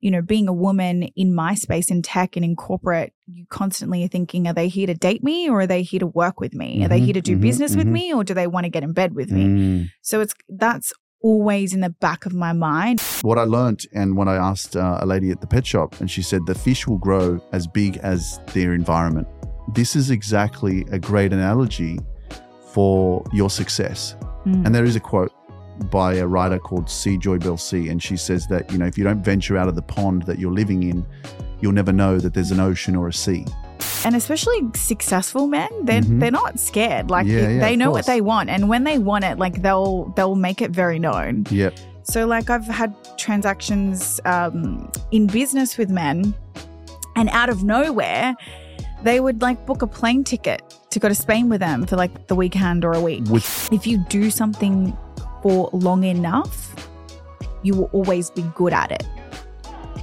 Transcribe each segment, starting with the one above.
you know, being a woman in my space in tech and in corporate, you constantly are thinking, are they here to date me or are they here to work with me? Are they Mhm, here to do mhm, business with mhm. me or do they want to get in bed with me? Mm. So it's that's always in the back of my mind. What I learned, and when I asked uh, a lady at the pet shop, and she said the fish will grow as big as their environment. This is exactly a great analogy for your success. Mm. And there is a quote by a writer called C. Joy Bell C. And she says that, you know, if you don't venture out of the pond that you're living in, you'll never know that there's an ocean or a sea. and especially successful men they're Mhm. they're not scared like Yeah, they, yeah, they know what they want and when they want it like they'll they'll make it very known Yep. so like i've had transactions um, in business with men and out of nowhere they would like book a plane ticket to go to spain with them for like the weekend or a week With if you do something for long enough, you will always be good at it.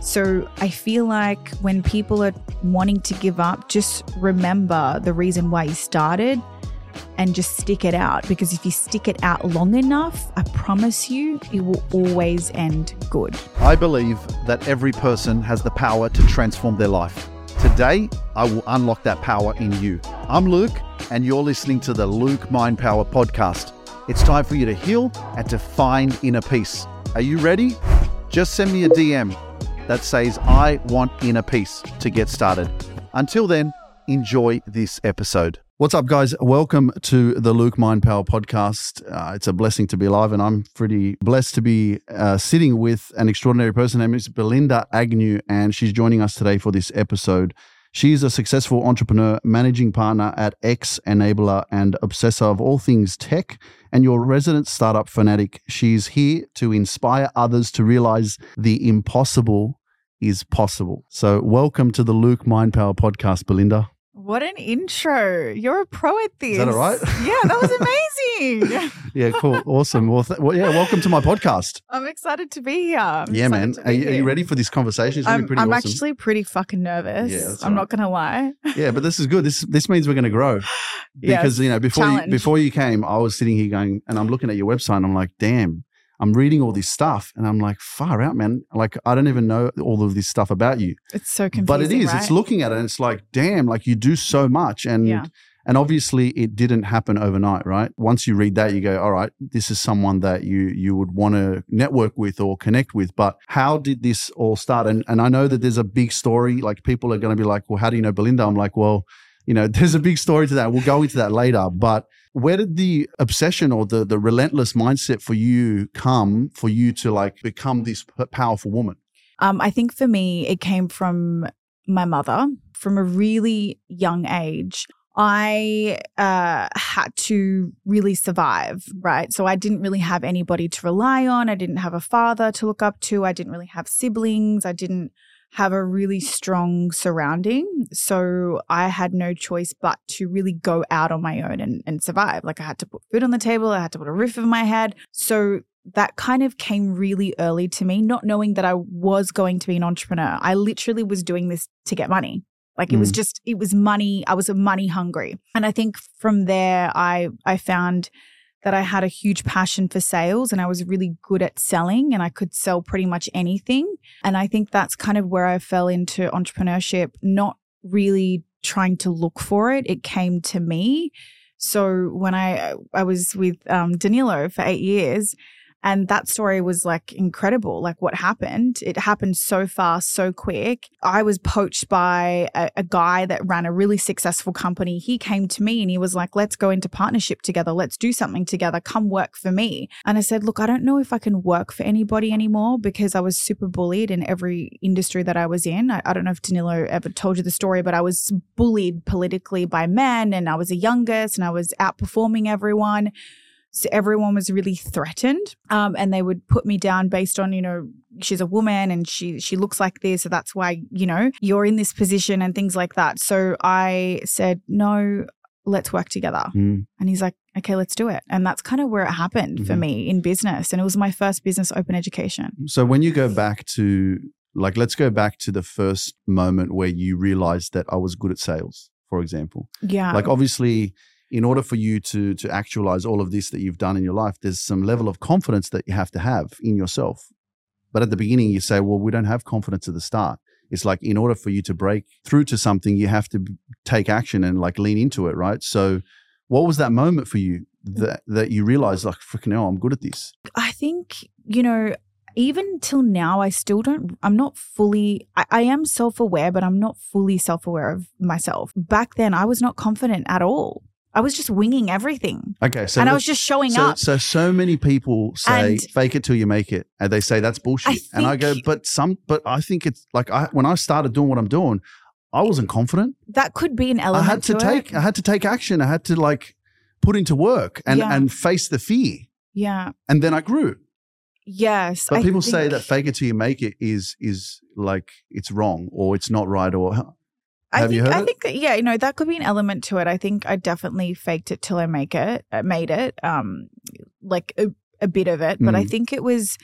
So I feel like when people are wanting to give up, just remember the reason why you started and just stick it out. Because if you stick it out long enough, I promise you, it will always end good. I believe that every person has the power to transform their life. Today, I will unlock that power in you. I'm Luke, and you're listening to the Luke Mind Power podcast. It's time for you to heal and to find inner peace. Are you ready? Just send me a DM that says, I want inner peace to get started. Until then, enjoy this episode. What's up, guys? Welcome to the Luke Mind Power podcast. Uh, it's a blessing to be alive, and I'm pretty blessed to be uh, sitting with an extraordinary person. Her name is Belinda Agnew, and she's joining us today for this episode. She's a successful entrepreneur, managing partner at X Enabler, and obsessor of all things tech, and your resident startup fanatic. She's here to inspire others to realize the impossible is possible. So, welcome to the Luke Mind Power podcast, Belinda. What an intro. You're a pro at this. Is that all right? Yeah, that was amazing. Yeah, cool. Awesome. Well, th- well, yeah, welcome to my podcast. I'm excited to be here. I'm yeah, man. Are you, are you ready for this conversation? It's going to I'm, be pretty I'm awesome. actually pretty fucking nervous. Yeah, I'm all not gonna lie. yeah, but this is good. This this means we're going to grow because Yes, you know before you, before you came, I was sitting here going, and I'm looking at your website, and I'm like, damn. I'm reading all this stuff, and I'm like, far out, man. Like, I don't even know all of this stuff about you, It's so confusing. but it is. Right? It's looking at it, and it's like, damn, like you do so much, and Yeah. and obviously it didn't happen overnight, right? Once you read that, you go, all right, this is someone that you you would want to network with or connect with. But how did this all start? And and I know that there's a big story. Like people are going to be like, well, how do you know Belinda? I'm like, well, you know, there's a big story to that. We'll go into that later. But where did the obsession or the the relentless mindset for you come for you to like become this powerful woman? Um, I think for me, it came from my mother from a really young age. I uh, had to really survive, right? So I didn't really have anybody to rely on. I didn't have a father to look up to. I didn't really have siblings. I didn't have a really strong surrounding. So I had no choice but to really go out on my own and, and survive. Like I had to put food on the table, I had to put a roof over my head. So that kind of came really early to me, not knowing that I was going to be an entrepreneur. I literally was doing this to get money. Like it was Mm. just, it was money. I was money hungry. And I think from there, I, I found that I had a huge passion for sales and I was really good at selling and I could sell pretty much anything. And I think that's kind of where I fell into entrepreneurship, not really trying to look for it. It came to me. So when I I was with um, Danilo for eight years, and that story was like incredible. Like what happened, it happened so fast, so quick. I was poached by a, a guy that ran a really successful company. He came to me and he was like, "Let's go into partnership together. Let's do something together. Come work for me." And I said, "Look, I don't know if I can work for anybody anymore because I was super bullied in every industry that I was in. I, I don't know if Danilo ever told you the story, but I was bullied politically by men, and I was the youngest, and I was outperforming everyone." So everyone was really threatened, um, and they would put me down based on, you know, she's a woman and she she looks like this, so that's why you know you're in this position and things like that. So I said, no, let's work together. Mm. And he's like, okay, let's do it. And that's kind of where it happened for Mhm. me in business, and it was my first business open education. So when you go back to like let's go back to the first moment where you realized that I was good at sales, for example. Yeah, Like obviously in order for you to to actualize all of this that you've done in your life, there's some level of confidence that you have to have in yourself. But at the beginning, you say, well, we don't have confidence at the start. It's like in order for you to break through to something, you have to take action and like lean into it, right? So, what was that moment for you mm. that that you realized, like, freaking hell, I'm good at this? I think, you know, even till now, I still don't, I'm not fully, I, I am self aware, but I'm not fully self aware of myself. Back then, I was not confident at all. I was just winging everything. Okay, so and I was just showing so, up. So so many people say And- fake it till you make it, and they say that's bullshit. and I go, but some, but I think it's like I when I started doing what I'm doing, I wasn't confident. that could be an element. I had to, to take, it. I had to take action. I had to like put into work and Yeah. and face the fear, Yeah. and then I grew. Yes. But I people say that fake it till you make it is is like it's wrong or it's not right or I Have think, you heard I it? think that, yeah, you know, that could be an element to it. I think I definitely faked it till I make it, uh, made it, um, like a, a bit of it. But I Mm. think it was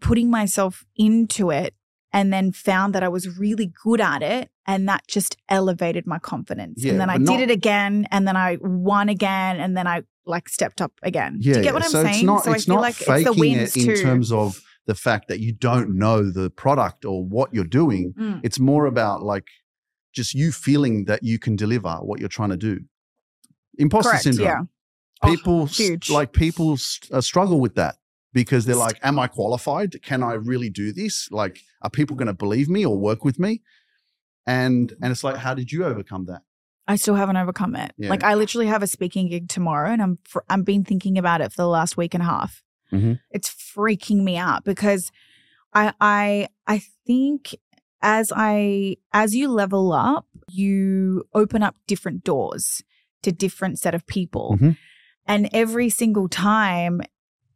putting myself into it and then found that I was really good at it. And that just elevated my confidence. Yeah, and then I but did it again and then I won again and then I like stepped up again. yeah. Do you get what I'm so saying? it's not so it's I feel not like faking it's the wins it in too. terms of the fact that you don't know the product or what you're doing. Mm. It's more about like just you feeling that you can deliver what you're trying to do. Imposter Correct. syndrome. Yeah. Oh, People huge. like people s- uh, struggle with that because they're like, "Am I qualified? Can I really do this? Like, are people going to believe me or work with me?" And and it's like, how did you overcome that? I still haven't overcome it. Yeah. Like I literally have a speaking gig tomorrow, and I'm fr- I'm been thinking about it for the last week and a half. Mhm. It's freaking me out because I I I think as I as you level up, you open up different doors to different set of people, Mhm. and every single time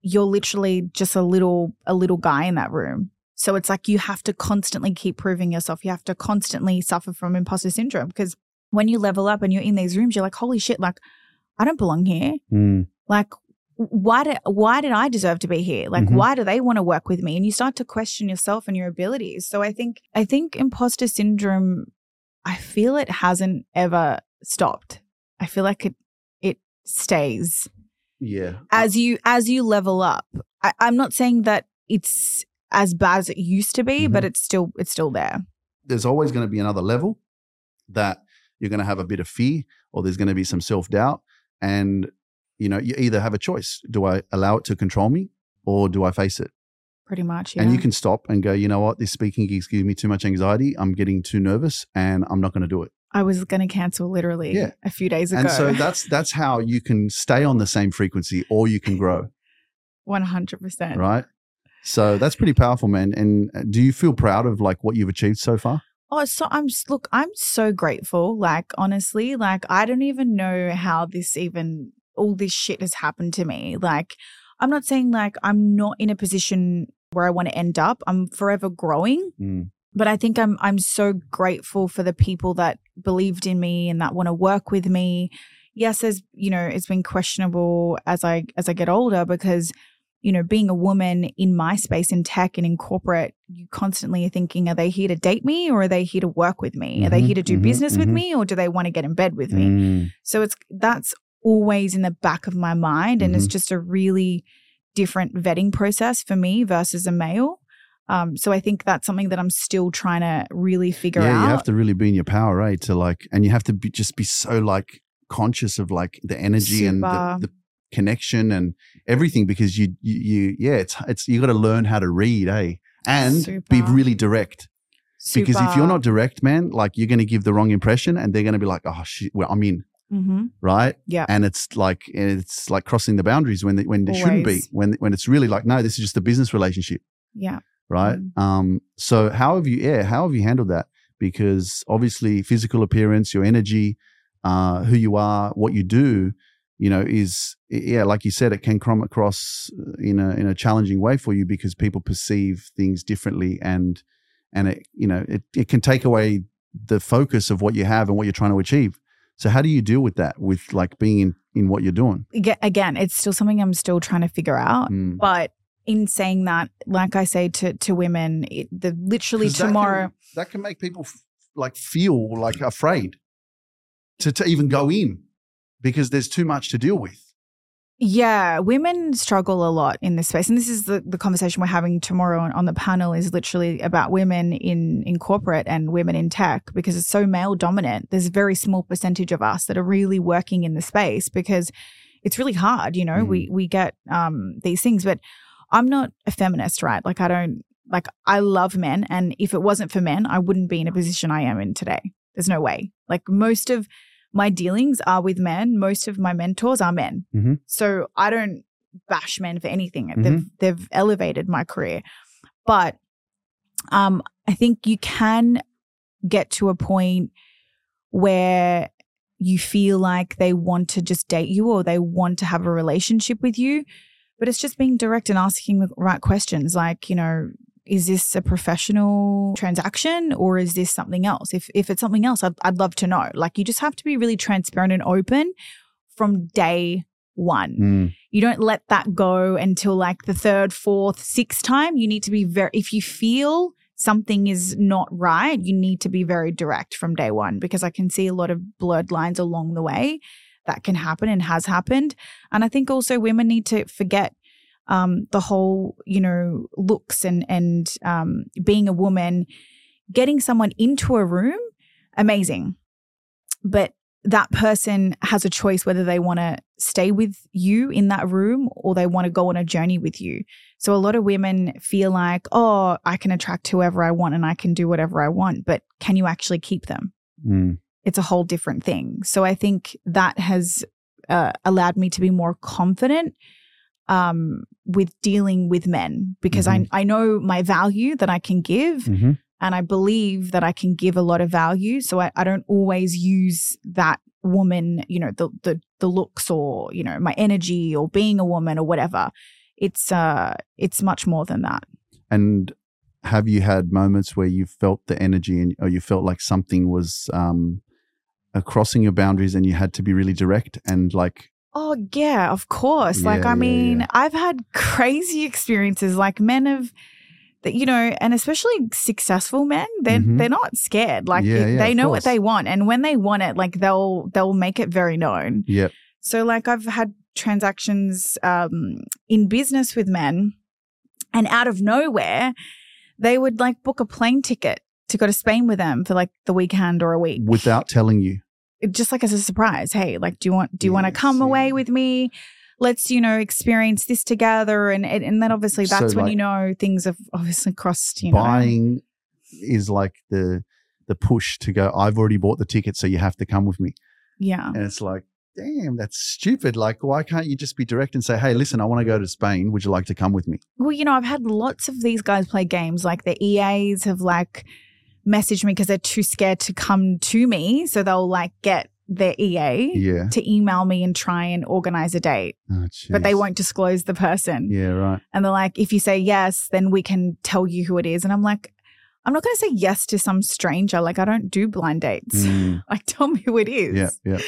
you're literally just a little a little guy in that room. So it's like you have to constantly keep proving yourself. You have to constantly suffer from imposter syndrome because when you level up and you're in these rooms, you're like, holy shit, like I don't belong here. Like why did why did I deserve to be here? Like Mhm. why do they want to work with me? And you start to question yourself and your abilities. So I think I think imposter syndrome, I feel it hasn't ever stopped. I feel like it it stays Yeah. as you as you level up. I, I'm not saying that it's as bad as it used to be, but it's still it's still there. there's always going to be another level that you're going to have a bit of fear or there's going to be some self-doubt and you know you either have a choice do i allow it to control me or do i face it Pretty much. Yeah. and you can stop and go you know what this speaking gig's giving me too much anxiety i'm getting too nervous and i'm not going to do it I was going to cancel literally Yeah. a few days ago. and so that's that's how you can stay on the same frequency or you can grow one hundred percent. right so that's pretty powerful man and uh, do you feel proud of like what you've achieved so far Oh, so I'm look, I'm so grateful. Like honestly, like I don't even know how this even all this shit has happened to me. Like I'm not saying like I'm not in a position where I want to end up. I'm forever growing, Mm. but I think I'm I'm so grateful for the people that believed in me and that want to work with me. Yes, as you know, it's been questionable as I as I get older because you know, being a woman in my space in tech and in corporate, you constantly are thinking, are they here to date me or are they here to work with me? Are they Mhm, here to do mhm, business with mhm. me or do they want to get in bed with me? Mm. So it's that's always in the back of my mind. And it's Mm-hmm. just a really different vetting process for me versus a male. Um, so I think that's something that I'm still trying to really figure yeah, out. you have to really be in your power, right? To like, and you have to be just be so like conscious of like the energy and the, the connection and everything because you, you, you yeah, it's it's you got to learn how to read, eh? And be really direct because if you're not direct, man, like you're going to give the wrong impression, and they're going to be like, oh shit, well, I'm in, Mhm. right? Yeah. And it's like it's like crossing the boundaries when they, when they shouldn't be when when it's really like no, this is just a business relationship Yeah. right? Mm. Um, so how have you, yeah, how have you handled that? Because obviously, physical appearance, your energy, uh, who you are, what you do, you know, is yeah, like you said, it can come across uh, in a in a challenging way for you because people perceive things differently, and and it you know it it can take away the focus of what you have and what you're trying to achieve. So how do you deal with that? With like being in in what you're doing? Again, it's still something I'm still trying to figure out. Mm. But in saying that, like I say to to women, it, the literally 'Cause that can- tomorrow. that can make people f- like feel like afraid to, to even go in because there's too much to deal with Yeah, women struggle a lot in this space. And this is the, the conversation we're having tomorrow on, on the panel is literally about women in, in corporate and women in tech because it's so male dominant. There's a very small percentage of us that are really working in the space because it's really hard, you know, Mm. we we get um these things. But I'm not a feminist, right? Like I don't like I love men and if it wasn't for men, I wouldn't be in a position I am in today. There's no way. Like most of my dealings are with men. Most of my mentors are men. Mhm. So I don't bash men for anything. Mm-hmm. They've they've elevated my career. But um I think you can get to a point where you feel like they want to just date you or they want to have a relationship with you. But it's just being direct and asking the right questions like, you know, is this a professional transaction or is this something else? If if it's something else, I'd, I'd love to know. Like you just have to be really transparent and open from day one. Mm. You don't let that go until like the third, fourth, sixth time. You need to be very, if you feel something is not right, you need to be very direct from day one because I can see a lot of blurred lines along the way that can happen and has happened. And I think also women need to forget um, the whole, you know, looks and and um, being a woman, getting someone into a room, amazing, but that person has a choice whether they want to stay with you in that room or they want to go on a journey with you. So a lot of women feel like, oh, I can attract whoever I want and I can do whatever I want, but can you actually keep them? Mm. it's a whole different thing. So I think that has uh, allowed me to be more confident um, with dealing with men because I, I know my value that I can give hmm and I believe that I can give a lot of value. So I, I don't always use that woman, you know, the, the the looks or you know my energy or being a woman or whatever. It's uh it's much more than that. And have you had moments where you felt the energy and or you felt like something was um, crossing your boundaries and you had to be really direct and like Oh yeah, of course. like I yeah, mean, yeah. I've had crazy experiences. Like men have, that you know, and especially successful men, they're Mhm. they're not scared. Like Yeah, yeah, they know course. what they want, and when they want it, like they'll they'll make it very known. yeah So like I've had transactions um, in business with men, and out of nowhere, they would like book a plane ticket to go to Spain with them for like the weekend or a week without telling you just like as a surprise. Hey, like, do you want do you want to Yes, come away with me? Let's you know experience this together, and and, and then obviously So, that's when like, you know things have obviously crossed. You know, buying is like the the push to go i've already bought the ticket so you have to come with me yeah, and it's like damn that's stupid like why can't you just be direct and say hey listen i want to go to spain would you like to come with me well, you know, I've had lots of these guys play games. Like the EAs have like messaged me because they're too scared to come to me, so they'll like get their EA yeah to email me and try and organize a date, oh, but they won't disclose the person. yeah right And they're like, if you say yes, then we can tell you who it is. And I'm like, I'm not going to say yes to some stranger. Like, I don't do blind dates. Mm, Like, tell me who it is. yeah yeah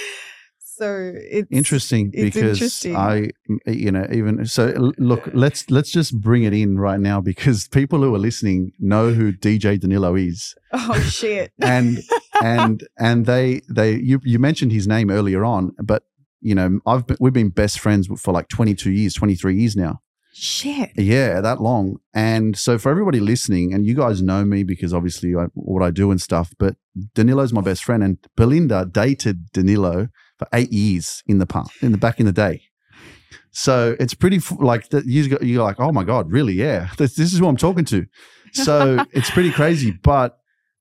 So it's interesting it's because interesting. i eh, you know even so look let's let's just bring it in right now because people who are listening know who dj danilo is Oh shit. and and and they they you you mentioned his name earlier on but you know i've been, we've been best friends for like 22 years 23 years now shit. yeah that long and so for everybody listening and you guys know me because obviously I, what i do and stuff but danilo's my best friend and belinda dated danilo for eight years in the past in the back in the day. So it's pretty like that you go- you're like oh my god really? Yeah this, this is who i'm talking to. So it's pretty crazy but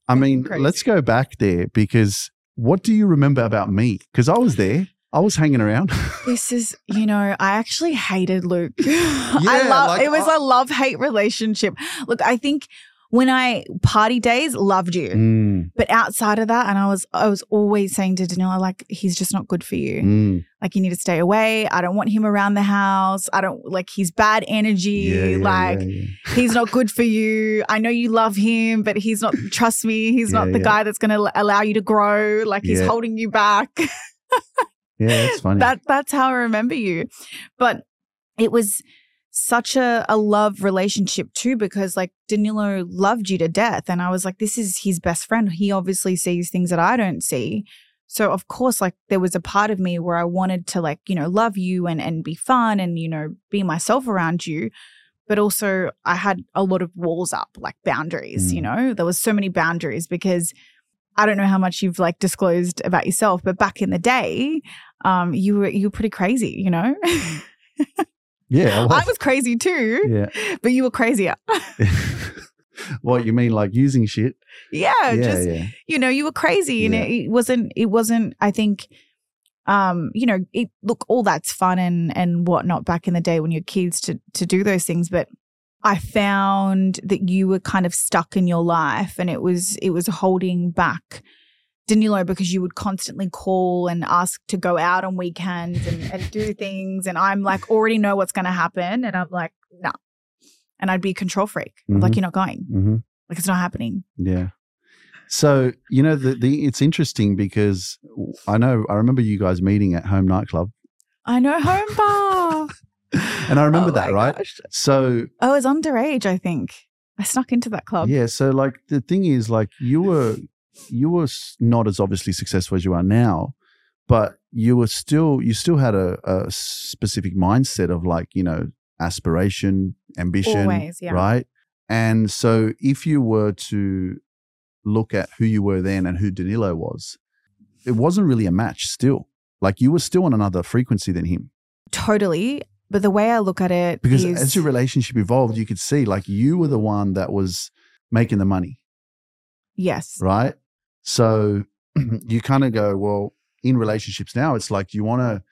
i mean let's go back there because what do you remember about me? Because i was there. I was hanging around. This is, you know, I actually hated Luke. I Yeah, love like, it was I- a love hate relationship. Look, I think when I party days loved you. Mm, But outside of that, and I was I was always saying to Danilo, like, he's just not good for you. mm. Like you need to stay away. I don't want him around the house. I don't like he's bad energy. Yeah, yeah, like yeah, he's not good for you. I know you love him, but he's not trust me, he's not the guy that's going to allow you to grow. Like he's holding you back. Yeah, that's funny. that that's how I remember you. But it was such a, a love relationship too, because like Danilo loved you to death. And I was like, this is his best friend. He obviously sees things that I don't see. So of course, like there was a part of me where I wanted to like, you know, love you and and be fun and, you know, be myself around you. But also I had a lot of walls up, like boundaries, you Mm. know? There was so many boundaries because I don't know how much you've like disclosed about yourself, but back in the day, um, you were you were pretty crazy, you know? Yeah. I What? was crazy too, yeah. but you were crazier. what you mean, like using shit? yeah, yeah, just yeah. you know, you were crazy and Yeah. it, it wasn't it wasn't I think um, you know, it look all that's fun and and whatnot back in the day when you're kids to to do those things, but I found that you were kind of stuck in your life and it was it was holding back Danilo because you would constantly call and ask to go out on weekends and, and do things and I'm like already know what's gonna happen and I'm like, no. And I'd be a control freak. I'm like, you're not going. hmm Like it's not happening. Yeah. So you know the, the it's interesting because I know I remember you guys meeting at home nightclub, I know home bar. and I remember Oh that right. gosh. So I was underage, I think. I snuck into that club. yeah, so like the thing is like you were you were not as obviously successful as you are now, but you were still you still had a, a specific mindset of like you know aspiration, ambition, Always, yeah. right? And so if you were to look at who you were then and who Danilo was, it wasn't really a match still. Like you were still on another frequency than him. Totally. But the way I look at it Because is- as your relationship evolved, you could see like you were the one that was making the money, yes. right? So you kind of go, well, in relationships now, it's like you want to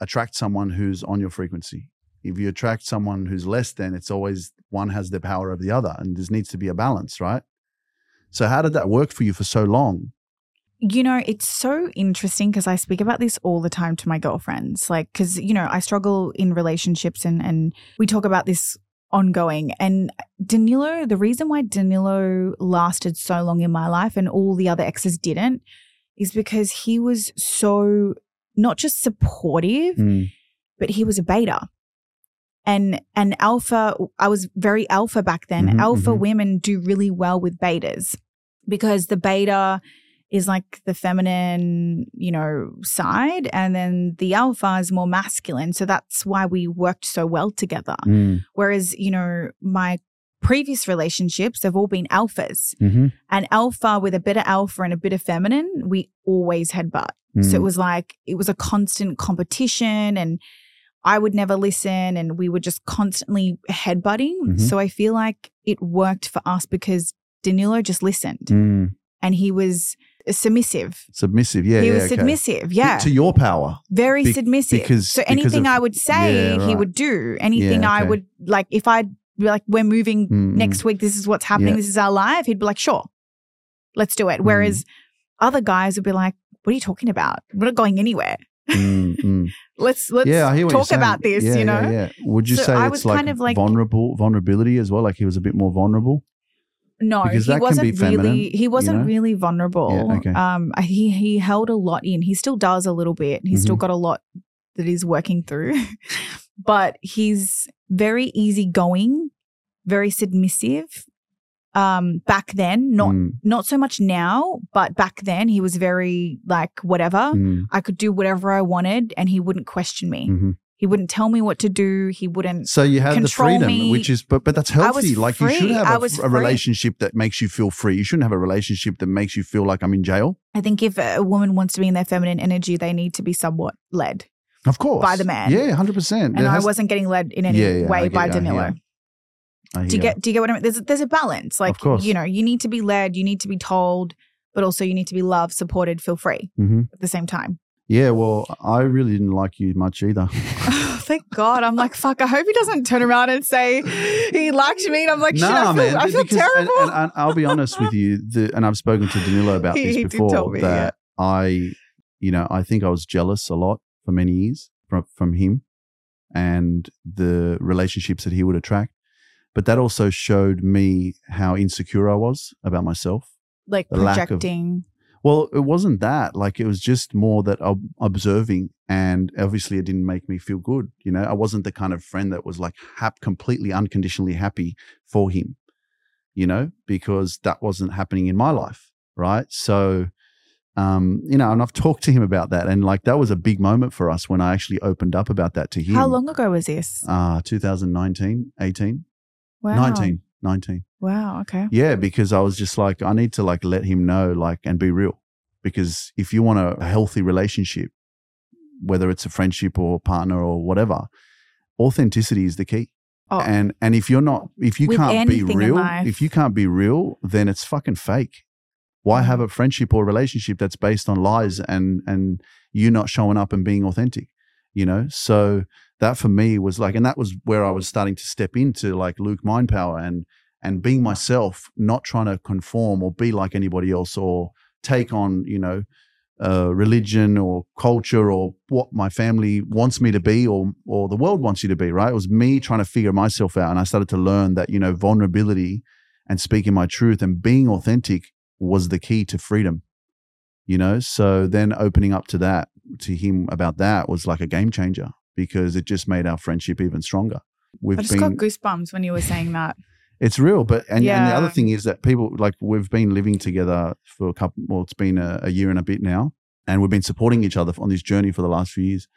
attract someone who's on your frequency. If you attract someone who's less than, it's always one has the power of the other, and there needs to be a balance, right? So, how did that work for you for so long? You know, it's so interesting because I speak about this all the time to my girlfriends. Like, because, you know, I struggle in relationships and, and we talk about this ongoing. And Danilo, the reason why Danilo lasted so long in my life and all the other exes didn't is because he was so not just supportive, but he was a beta. And and alpha, I was very alpha back then. Mhm, alpha mhm. women do really well with betas because the beta is like the feminine, you know, side, and then the alpha is more masculine. So that's why we worked so well together. Mm. Whereas, you know, my previous relationships, they've all been alphas. Mm-hmm. And alpha with a bit of alpha and a bit of feminine, we always had butt. Mm. So it was like, it was a constant competition and I would never listen and we were just constantly headbutting. Mhm. So I feel like it worked for us because Danilo just listened Mm. and he was submissive. submissive. Yeah, he yeah, was okay. submissive. Yeah. to your power. very Be- submissive. because- so because anything of- I would say, Yeah, he would do. Anything I okay. would like, if I'd be like, we're moving Mm, mm. next week, this is what's happening, Yeah. this is our life, he'd be like, sure, let's do it. Whereas other guys would be like, what are you talking about? We're not going anywhere. Mm, mm. Let's let's yeah, I hear what you're talk about this, Yeah, you know? yeah, yeah. Would you So say I it's was like, kind of like- vulnerable vulnerability as well? Like he was a bit more vulnerable. No, Because he wasn't feminine, really he wasn't know? really vulnerable. Yeah, okay. Um he he held a lot in. He still does a little bit. He's still Mhm. got a lot that he's working through. but he's very easygoing, very submissive. Um back then, not Mm, not so much now, but back then he was very like whatever. mm, I could do whatever I wanted and he wouldn't question me. mhm. He wouldn't tell me what to do. He wouldn't So you had the freedom, me. which is, but but that's healthy. Like you should have a, a relationship that makes you feel free. You shouldn't have a relationship that makes you feel like I'm in jail. I think if a woman wants to be in their feminine energy, they need to be somewhat led. Of course, By the man. Yeah, hundred percent. And I wasn't getting led in any Yeah, yeah, way get- by. Danilo. Do you get do you get what I mean? There's there's a balance. Like you know, you need to be led, you need to be told, but also you need to be loved, supported, feel free hmm at the same time. Yeah, well, I really didn't like you much either. Thank God. I'm like, fuck, I hope he doesn't turn around and say he liked me. And I'm like, shit, I feel, I feel because- and- terrible. And, and I'll be honest with you, the, and I've spoken to Danilo about He- this he did before. tell me, that I, you know, I think I was jealous a lot for many years from from him, and the relationships that he would attract. But that also showed me how insecure I was about myself. like the lack of- projecting. Well, it wasn't that. Like it was just more that I'm observing, and obviously, it didn't make me feel good. You know, I wasn't the kind of friend that was like hap- completely unconditionally happy for him. You know, because that wasn't happening in my life, right? So, um, you know, and I've talked to him about that, and like that was a big moment for us when I actually opened up about that to him. How long ago was this? Uh 2019, 18, Wow. 19, 19. Wow. Okay. Yeah, because I was just like, I need to like let him know, like, and be real. Because if you want a, healthy relationship, whether it's a friendship or a partner or whatever, authenticity is the key. Oh. And and if you're not, if you With can't be real, if you can't be real, then it's fucking fake. Why have Mm. a friendship or relationship that's based on lies and and you not showing up and being authentic? You know, so that for me was like, and that was where I was starting to step into like Luke Mind Power and and being myself, not trying to conform or be like anybody else or take on, you know, uh, religion or culture or what my family wants me to be or or the world wants you to be. Right? It was me trying to figure myself out, and I started to learn that you know vulnerability and speaking my truth and being authentic was the key to freedom. You know, so then opening up to that to him about that was like a game changer because it just made our friendship even stronger. We've I just been got goosebumps when you were saying that. it's real, but and, and the other thing is that people like we've been living together for a couple. Well, it's been a, a year and a bit now, and we've been supporting each other on this journey for the last few years.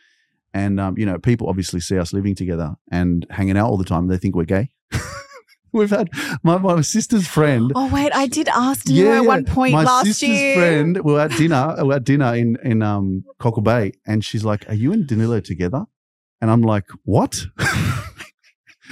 And um, you know, people obviously see us living together and hanging out all the time. They think we're gay. we've had my, my sister's friend. Oh wait, I did ask you at one point last year. my last sister's year. friend. We were at dinner. We were at dinner in in um Cockle Bay, and she's like, "Are you and Danilo together?" And I'm like, "What?"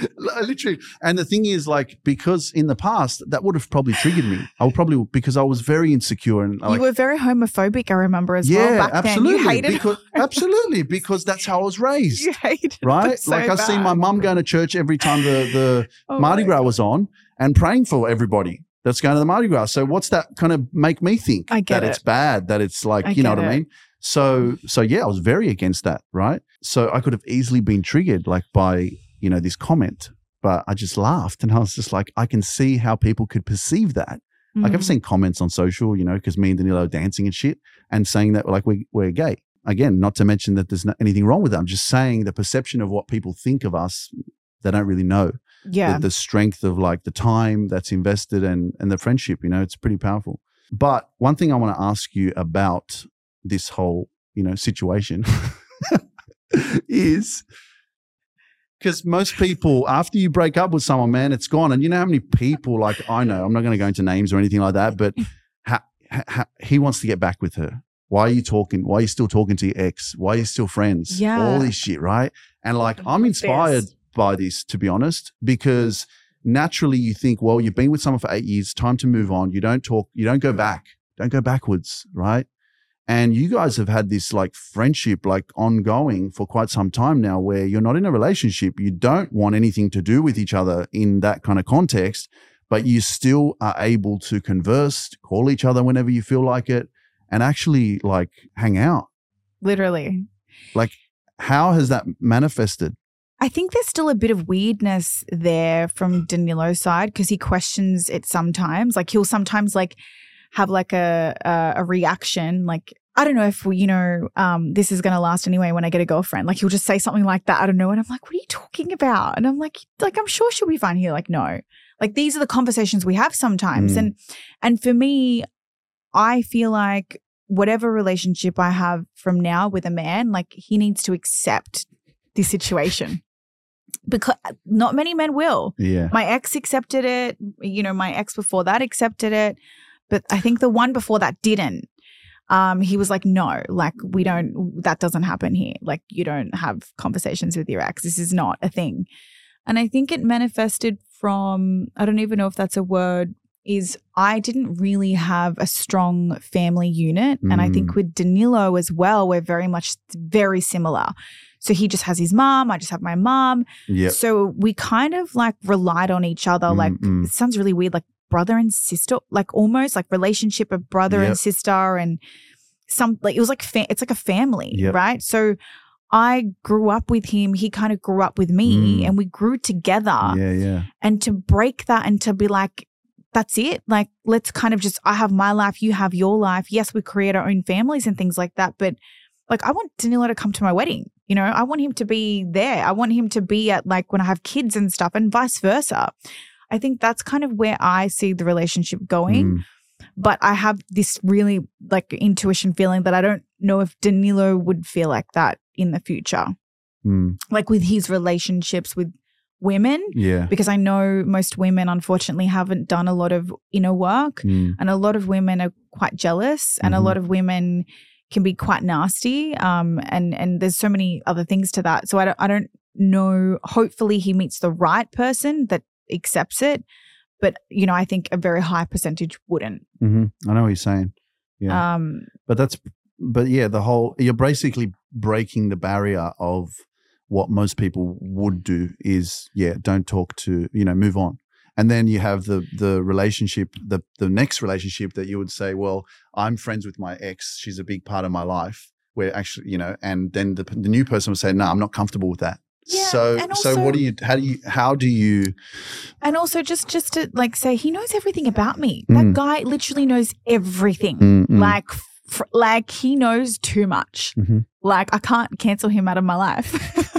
Uh, literally. And the thing is, like, because in the past that would have probably triggered me. I would probably because I was very insecure and like, you were very homophobic, I remember as yeah, well. Back absolutely, then, you hated because absolutely because that's how I was raised. you hated Right, so like I seen my mum going to church every time the the Oh Mardi Gras was on and praying for everybody that's going to the Mardi Gras. So what's that kind of make me think I get that it. it's bad, that it's like, I you know get what I mean? So so yeah, I was very against that, right? So I could have easily been triggered like by, you know, this comment, but I just laughed and I was just like, I can see how people could perceive that. Like I've Mm. seen comments on social, you know, because me and Danilo are dancing and shit and saying that like we, we're gay. Again, not to mention that there's not anything wrong with that. I'm just saying the perception of what people think of us, they don't really know yeah. the, the strength of like the time that's invested and and the friendship you know it's pretty powerful but one thing i want to ask you about this whole you know situation is because most people after you break up with someone man it's gone and you know how many people like i know i'm not going to go into names or anything like that but ha, ha, he wants to get back with her why are you talking why are you still talking to your ex why are you still friends Yeah. all this shit right and like i'm inspired Best. by this, to be honest, because naturally you think, well, you've been with someone for eight years, time to move on. You don't talk, you don't go back, don't go backwards, right? And you guys have had this like friendship, like ongoing for quite some time now, where you're not in a relationship. You don't want anything to do with each other in that kind of context, but you still are able to converse, call each other whenever you feel like it, and actually like hang out. Literally. Like, how has that manifested? I think there's still a bit of weirdness there from Danilo's side because he questions it sometimes. Like he'll sometimes like have like a a, a reaction like I don't know if we, you know, um, this is gonna last anyway when I get a girlfriend. Like he'll just say something like that. I don't know. And I'm like, what are you talking about? And I'm like, like, I'm sure she'll be fine here. Like, no. Like these are the conversations we have sometimes. Mm. And and for me, I feel like whatever relationship I have from now with a man, like he needs to accept this situation. Because not many men will. Yeah. My ex accepted it. You know, my ex before that accepted it. But I think the one before that didn't. Um, he was like, no, like we don't, that doesn't happen here. Like you don't have conversations with your ex. This is not a thing. And I think it manifested from, I don't even know if that's a word, is I didn't really have a strong family unit. And I think Mm. with Danilo as well, we're very much very similar. So he just has his mom, I just have my mom. Yep. So we kind of like relied on each other. Like Mm, mm. it sounds really weird, like brother and sister, like almost like relationship of brother Yep. and sister, and some like it was like fa- it's like a family, Yep. right? So I grew up with him. He kind of grew up with me, Mm. and we grew together. Yeah, yeah. And to break that and to be like, that's it. Like, let's kind of just, I have my life, you have your life. Yes, we create our own families and things like that. But like, I want Danilo to come to my wedding. You know, I want him to be there. I want him to be at like when I have kids and stuff and vice versa. I think that's kind of where I see the relationship going. Mm. But I have this really like intuition feeling that I don't know if Danilo would feel like that in the future, Mm, like with his relationships with women. yeah. Because I know most women, unfortunately, haven't done a lot of inner work. Mm, and a lot of women are quite jealous and Mhm. a lot of women can be quite nasty um and and there's so many other things to that so i don't i don't know hopefully he meets the right person that accepts it but you know i think a very high percentage wouldn't hmm I know what you're saying. Yeah. um but that's, but yeah, the whole, you're basically breaking the barrier of what most people would do is, yeah, don't talk to, you know, move on. And then you have the the relationship, the the next relationship that you would say, well, I'm friends with my ex. She's a big part of my life. Where actually, you know, and then the, the new person would say, no, I'm not comfortable with that. Yeah, so and so what do you how do you how do you and also just just to like say he knows everything about me. Mm. that guy literally knows everything. Mm, mm. like fr- like he knows too much. Mhm. like i can't cancel him out of my life.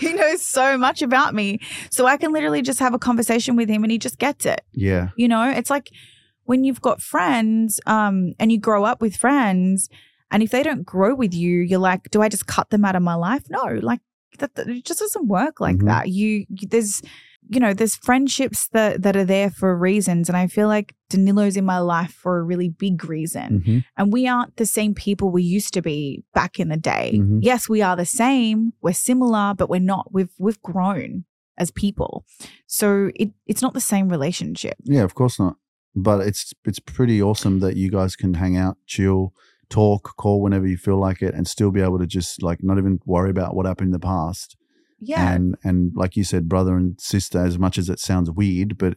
He knows so much about me. So i can literally just have a conversation with him and he just gets it. Yeah. You know it's like when you've got friends um and you grow up with friends and if they don't grow with you you're like do i just cut them out of my life? No like that, that- it just doesn't work like Mhm. that you, you there's you know there's friendships that that are there for reasons and i feel like danilo's in my life for a really big reason Mhm. and we aren't the same people we used to be back in the day Mhm. yes we are the same we're similar but we're not we've we've grown as people so it, it's not the same relationship Yeah, of course not. But it's it's pretty awesome that you guys can hang out, chill, talk, call whenever you feel like it, and still be able to just like not even worry about what happened in the past. yeah And and like you said, brother and sister, as much as it sounds weird, but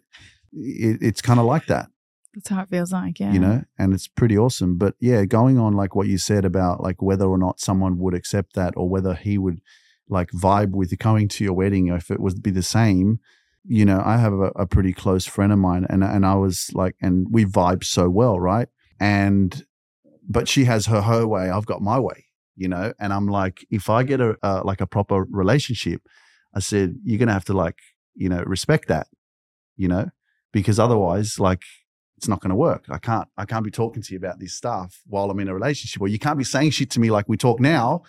it, it's kind of like that, That's how it feels like, yeah. you know. And it's pretty awesome. But yeah, going on like what you said about like whether or not someone would accept that, or whether he would like vibe with coming to your wedding, if it would be the same you know, I have a, a pretty close friend of mine, and and I was like, and we vibe so well, right? And but she has her her way, I've got my way, you know. And I'm like, if I get a uh, like a proper relationship, I said you're gonna have to like, you know, respect that, you know, because otherwise, like, it's not gonna work. I can't I can't be talking to you about this stuff while I'm in a relationship, or you can't be saying shit to me like we talk now,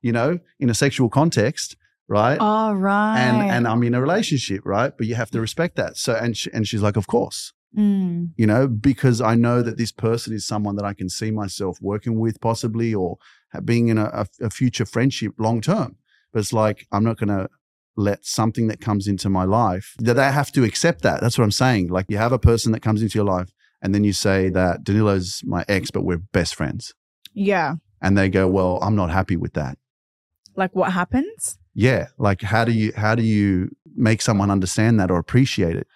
you know, in a sexual context. Right Oh, right. and and I'm in a relationship, right? But you have to respect that. So and she, and she's like, of course, Mm. you know, because I know that this person is someone that I can see myself working with, possibly, or being in a, a, future friendship long term. But it's like I'm not going to let something that comes into my life that they have to accept that. That's what I'm saying. Like you have a person that comes into your life, and then you say that Danilo's my ex, but we're best friends, Yeah. and they go, well, I'm not happy with that. Like what happens? Yeah, like how do you how do you make someone understand that or appreciate it?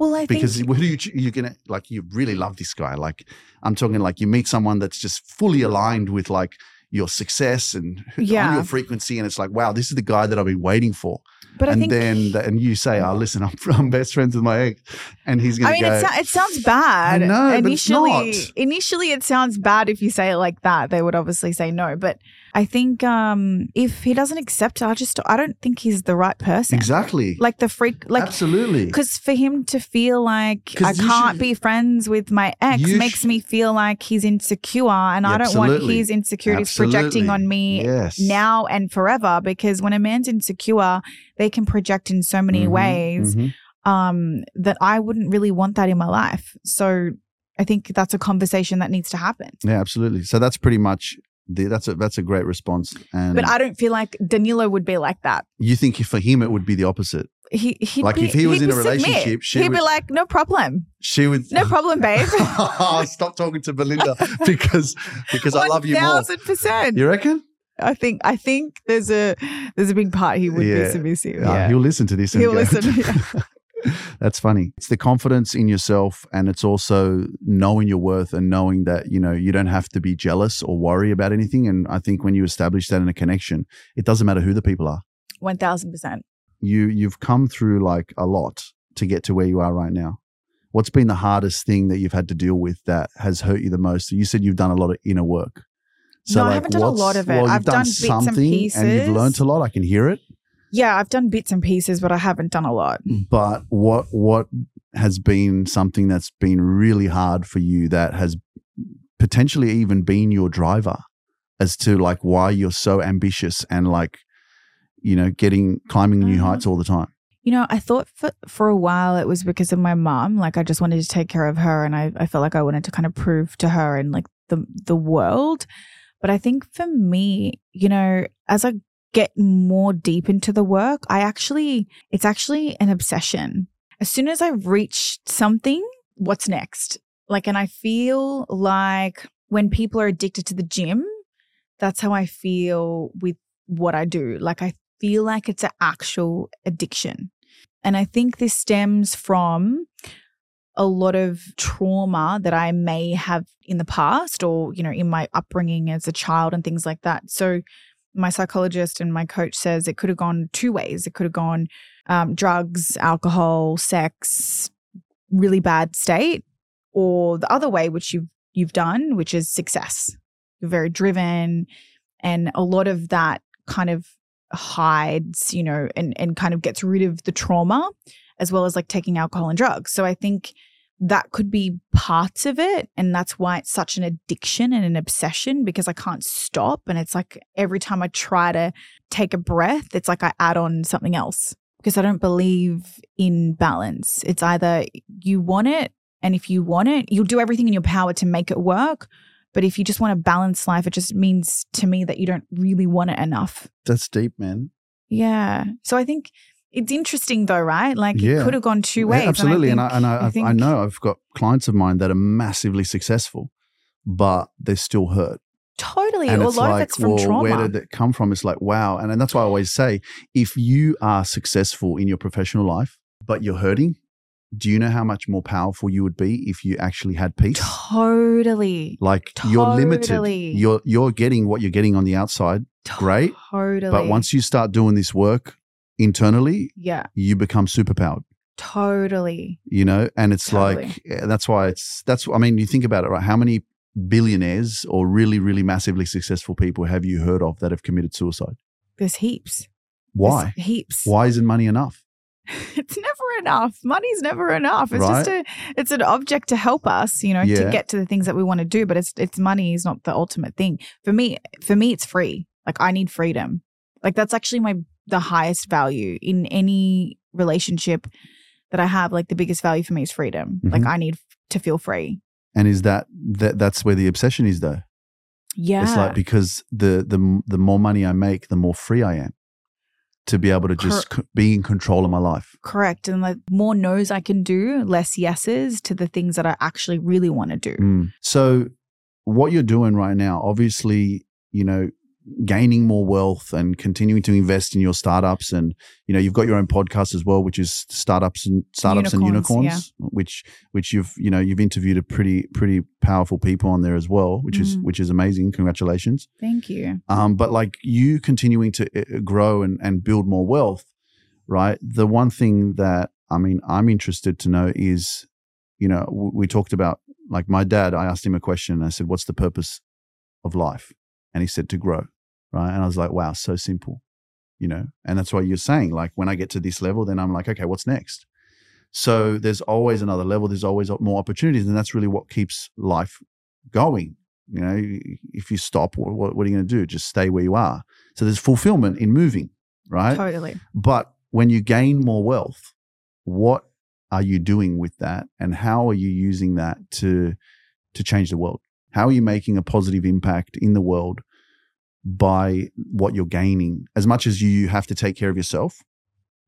Well, I because think who do you you're gonna like you really love this guy like i'm talking like you meet someone that's just fully aligned with like your success and on Yeah. your frequency and it's like wow this is the guy that i've been waiting for but I and think then the, and you say oh listen I'm, I'm best friends with my ex and he's gonna I mean, go it, so- it sounds bad. I know, but it's initially, not. initially, it sounds bad if you say it like that. They would obviously say no. But I think um, if he doesn't accept it, I just I don't think he's the right person. exactly Like the freak, like absolutely because for him to feel like I can't should- be friends with my ex makes sh- me feel like he's insecure, and I don't want his insecurities projecting on me yes now and forever. Because when a man's insecure, they can project in so many Mhm, ways mhm. um, that I wouldn't really want that in my life. So I think that's a conversation that needs to happen. yeah absolutely so that's pretty much the, that's a that's a great response and But I don't feel like Danilo would be like that. you think for him it would be the opposite He he'd Like, be, if he was in a submit. relationship, she he'd be like, "No problem, she would no problem, babe." Stop talking to Belinda because because I love you more. Thousand percent. You reckon? I think I think there's a there's a big part he would Yeah. be submissive. Ah, Yeah. he'll listen to this. He'll go- listen, That's funny. It's the confidence in yourself, and it's also knowing your worth and knowing that you know you don't have to be jealous or worry about anything. And I think when you establish that in a connection, it doesn't matter who the people are. One thousand percent. You you've come through like a lot to get to where you are right now. What's been the hardest thing that you've had to deal with that has hurt you the most? You said you've done a lot of inner work. No, I haven't done a lot of it. Well, I've done bits and something, and you've learned a lot. I can hear it. Yeah, I've done bits and pieces, but I haven't done a lot. But what what has been something that's been really hard for you that has potentially even been your driver as to like why you're so ambitious and like you know getting climbing new Mhm. heights all the time. You know, I thought for for a while it was because of my mom. Like I just wanted to take care of her and I, I felt like I wanted to kind of prove to her and like the the world. But I think for me, you know, as I get more deep into the work, I actually it's actually an obsession. As soon as I reach something, what's next? Like and I feel like when people are addicted to the gym, that's how I feel with what I do. Like I feel like it's an actual addiction. And I think this stems from a lot of trauma that I may have in the past or, you know, in my upbringing as a child and things like that. So, my psychologist and my coach says it could have gone two ways. It could have gone um, drugs, alcohol, sex, really bad state, or the other way, which you've you've done, which is success. You're very driven, and a lot of that kind of hides, you know, and and kind of gets rid of the trauma, as well as like taking alcohol and drugs. So I think that could be parts of it, and that's why it's such an addiction and an obsession because I can't stop, and it's like every time I try to take a breath, it's like I add on something else because I don't believe in balance. It's either you want it, and if you want it, you'll do everything in your power to make it work. But if you just want a balanced life, it just means to me that you don't really want it enough. That's deep, man. Yeah. So I think it's interesting though, right? Like Yeah. it could have gone two Yeah, ways. absolutely, and I think- and I, I, I think- know I've got clients of mine that are massively successful, but they're still hurt. totally. and a it's lot like, of it's from well, trauma. where did it come from? It's like, wow. And, and that's why I always say, if you are successful in your professional life, but you're hurting, do you know how much more powerful you would be if you actually had peace? totally. Like you're limited. You're you're getting what you're getting on the outside, Great, Totally. but once you start doing this work internally, yeah, you become superpowered. totally. You know, and it's Totally. like yeah, that's why it's that's. I mean, you think about it, right? How many billionaires or really really massively successful people have you heard of that have committed suicide? There's heaps. Why? There's heaps. Why isn't money enough? it's never enough. Money's never enough. It's just a it's an object to help us, you know, Yeah. to get to the things that we want to do. But it's it's money is not the ultimate thing. For me, for me, it's free. Like I need freedom. Like that's actually my the highest value in any relationship that I have. Like the biggest value for me is freedom. Like Mhm. I need to feel free. And is that, that that's where the obsession is though? Yeah. It's like because the the the more money I make, the more free I am to be able to just co- be in control of my life. Correct. And like more no's I can do, less yeses to the things that I actually really want to do. Mm. So what you're doing right now, obviously, you know, gaining more wealth and continuing to invest in your startups and you know you've got your own podcast as well which is startups and startups and Unicorns, unicorns which which you've you know you've interviewed a pretty pretty powerful people on there as well which is Mm. which is amazing congratulations Thank you. um, but like you continuing to uh, grow and, and build more wealth, right? The one thing that I mean, I'm interested to know is, you know, we talked about like my dad. I asked him a question. And I said, "What's the purpose of life?" And he said, "To grow." Right? And I was like, "Wow, so simple," you know. And that's why you're saying like, when I get to this level, then I'm like, okay, what's next? So there's always another level. There's always more opportunities, and that's really what keeps life going. You know, if you stop, what, what are you going to do? Just stay where you are. So there's fulfillment in moving, right? Totally. But when you gain more wealth, what are you doing with that, and how are you using that to to change the world? How are you making a positive impact in the world by what you're gaining? As much as you have to take care of yourself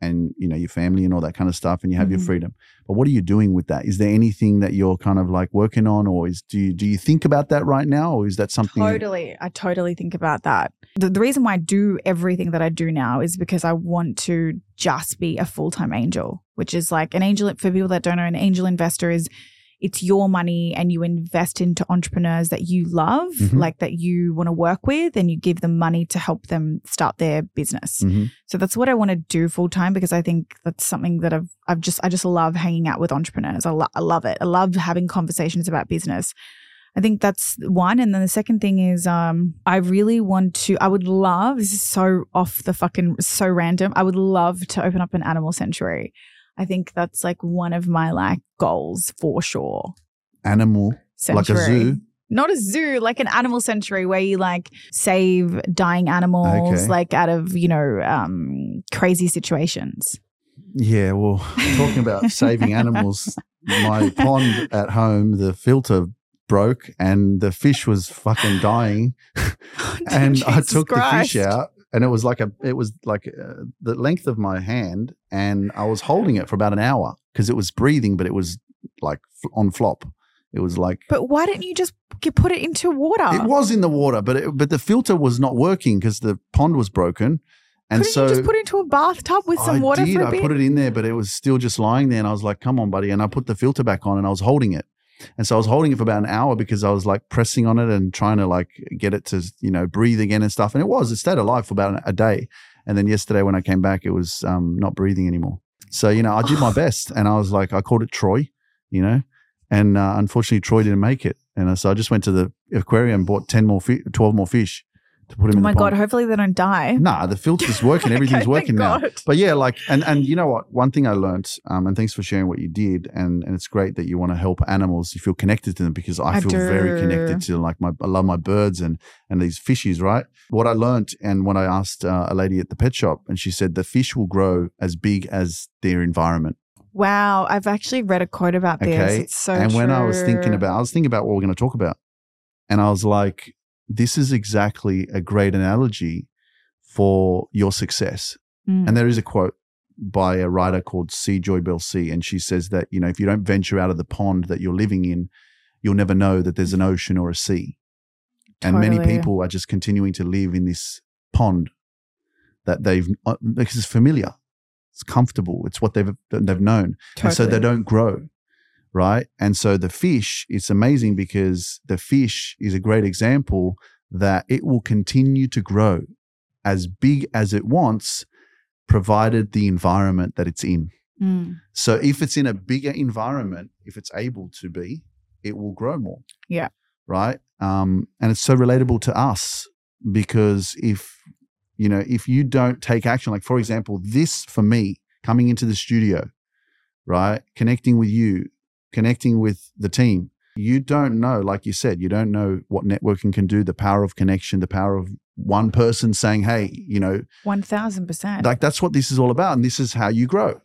and you know your family and all that kind of stuff, and you have your Mhm. freedom, but what are you doing with that? Is there anything that you're kind of like working on, or is do you do you think about that right now, or is that something? Totally. I totally think about that. The, the reason why I do everything that I do now is because I want to just be a full time angel, which is like an angel. For people that don't know, an angel investor is it's your money and you invest into entrepreneurs that you love, Mhm. like that you want to work with, and you give them money to help them start their business. Mhm. So that's what I want to do full time because I think that's something that I've I've just I just love hanging out with entrepreneurs. I, lo- I love it. I love having conversations about business. I think that's one. And then the second thing is, um, I really want to, I would love, this is so off the fucking, so random. I would love to open up an animal sanctuary. I think that's like one of my like goals for sure. Animal, Sanctuary. like a zoo. Not a zoo, like an animal sanctuary where you like save dying animals, Okay. like out of, you know, um, crazy situations. Yeah, well, talking about saving animals, my pond at home, the filter broke and the fish was fucking dying. and I Jesus took the fish out, and it was like a, it was like uh, the length of my hand, and I was holding it for about an hour because it was breathing, but it was like f- on flop. It was like But why didn't you just put it into water? it was in the water, but it, but the filter was not working because the pond was broken, and Couldn't so you just put it into a bathtub with some I water did. for a I bit? put it in there, but it was still just lying there. And I was like, come on, buddy. And I put the filter back on and I was holding it. And so I was holding it for about an hour because I was like pressing on it and trying to like get it to, you know, breathe again and stuff. And it was, it stayed alive for about a day. And then yesterday when I came back, it was um, not breathing anymore. So, you know, I did my best and I was like, I called it Troy, you know, and uh, unfortunately Troy didn't make it. And uh, so I just went to the aquarium bought 10 more, fi- 12 more fish to put him oh in my god! Hopefully they don't die. Nah, the filter's working. Everything's Okay, working now. God. But yeah, like, and and you know what? One thing I learned, um, and thanks for sharing what you did, and and it's great that you want to help animals. You feel connected to them because I, I feel very connected to like my I love my birds and and these fishies, right? What I learned, and when I asked uh, a lady at the pet shop, and she said the fish will grow as big as their environment. Wow, I've actually read a quote about this. Okay. It's so and when I was thinking about, I was thinking about what we're going to talk about, and I was like, this is exactly a great analogy for your success. Mm. And there is a quote by a writer called C. Joy Bell C. And she says that, you know, if you don't venture out of the pond that you're living in, you'll never know that there's an ocean or a sea. And many people are just continuing to live in this pond that they've, uh, because it's familiar, it's comfortable, it's what they've, they've known. And so they don't grow. Right. And so the fish, it's amazing because the fish is a great example that it will continue to grow as big as it wants, provided the environment that it's in. Mm. So if it's in a bigger environment, if it's able to be, it will grow more. Yeah. Right. Um, and it's so relatable to us because if, you know, if you don't take action, like for example, this for me coming into the studio, right, connecting with you, connecting with the team, you don't know, like you said, you don't know what networking can do, the power of connection, the power of one person saying, hey, you know, 1000%. like that's what this is all about. And this is how you grow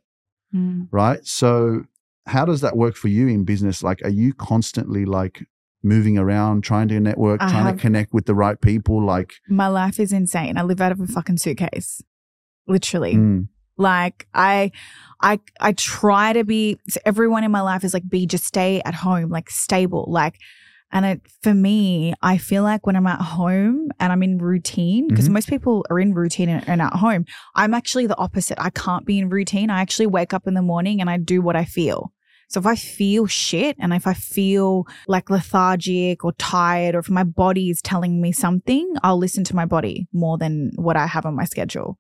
Mm. right? So how does that work for you in business? Like, are you constantly like moving around, trying to network, I trying to connect with the right people? Like, My life is insane. I live out of a fucking suitcase. Literally. mm, Like I I I try to be so everyone in my life is like be just stay at home, like stable. Like and it for me, I feel like when I'm at home and I'm in routine, because Mhm. most people are in routine and, and at home, I'm actually the opposite. I can't be in routine. I actually wake up in the morning and I do what I feel. So if I feel shit and if I feel like lethargic or tired or if my body is telling me something, I'll listen to my body more than what I have on my schedule.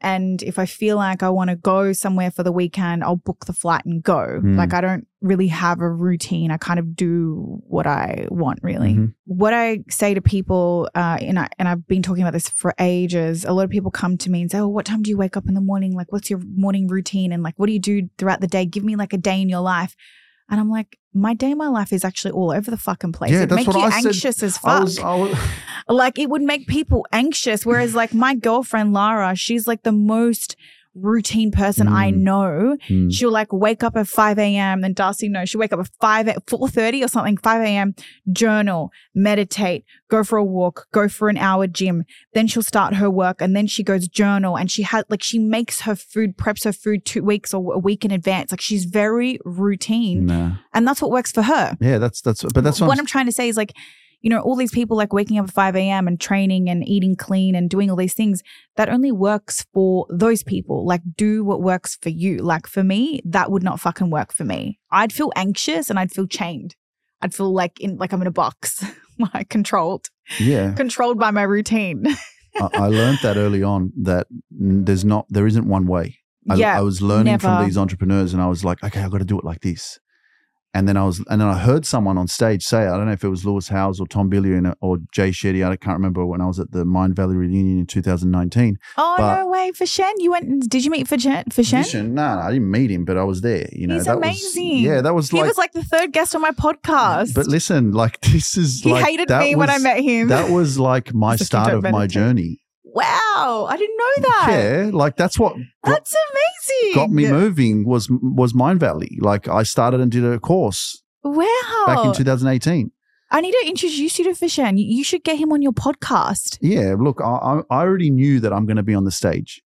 And if I feel like I want to go somewhere for the weekend, I'll book the flight and go. Mm. Like I don't really have a routine. I kind of do what I want, really. Mhm. What I say to people, uh, and, I, and I've been talking about this for ages, a lot of people come to me and say, Oh, what time do you wake up in the morning? Like, what's your morning routine? And like, what do you do throughout the day? Give me like a day in your life. And I'm like, my day in my life is actually all over the fucking place. Yeah, It'd that's make what you I said. anxious as I fuck was, I was, like it would make people anxious whereas like my girlfriend lara she's like the most routine person i Mm. know Mm. she'll like wake up at 5 a.m and darcy knows she'll wake up at 5 at 4.30 or something 5 a.m journal meditate go for a walk go for an hour gym then she'll start her work and then she goes journal and she had like she makes her food preps her food two weeks or a week in advance like she's very routine nah. and that's what works for her Yeah, that's, that's, but that's what, what I'm, I'm trying to say is like, you know, all these people like waking up at 5 a.m. and training and eating clean and doing all these things, that only works for those people. Like, do what works for you. Like, for me, that would not fucking work for me. I'd feel anxious and I'd feel chained. I'd feel like in like I'm in a box, like controlled, yeah. controlled by my routine. I, I learned that early on that there's not, there isn't one way. I, yeah, I was learning from these entrepreneurs and I was like, okay, I've got to do it like this. And then I was, and then I heard someone on stage say, I don't know if it was Lewis Howes or Tom Bilyeu or Jay Shetty. I can't remember when I was at the Mindvalley reunion in 2019. Oh But- no way, Vishen. You went? Did you meet Vishen? For Shen? Vision, no, no, I didn't meet him, but I was there. You know, He's that amazing. Was, yeah, that was He like. was like the third guest on my podcast. but listen, like this is he like hated me when I met him. That was like my As if you start of my journey. Wow, I didn't know that. Yeah, like that's what got, That's amazing. got me moving was was Mindvalley. Like I started and did a course Wow. back in 2018. I need to introduce you to Vishen. You, should get him on your podcast. Yeah, look, I, I already knew that I'm going to be on the stage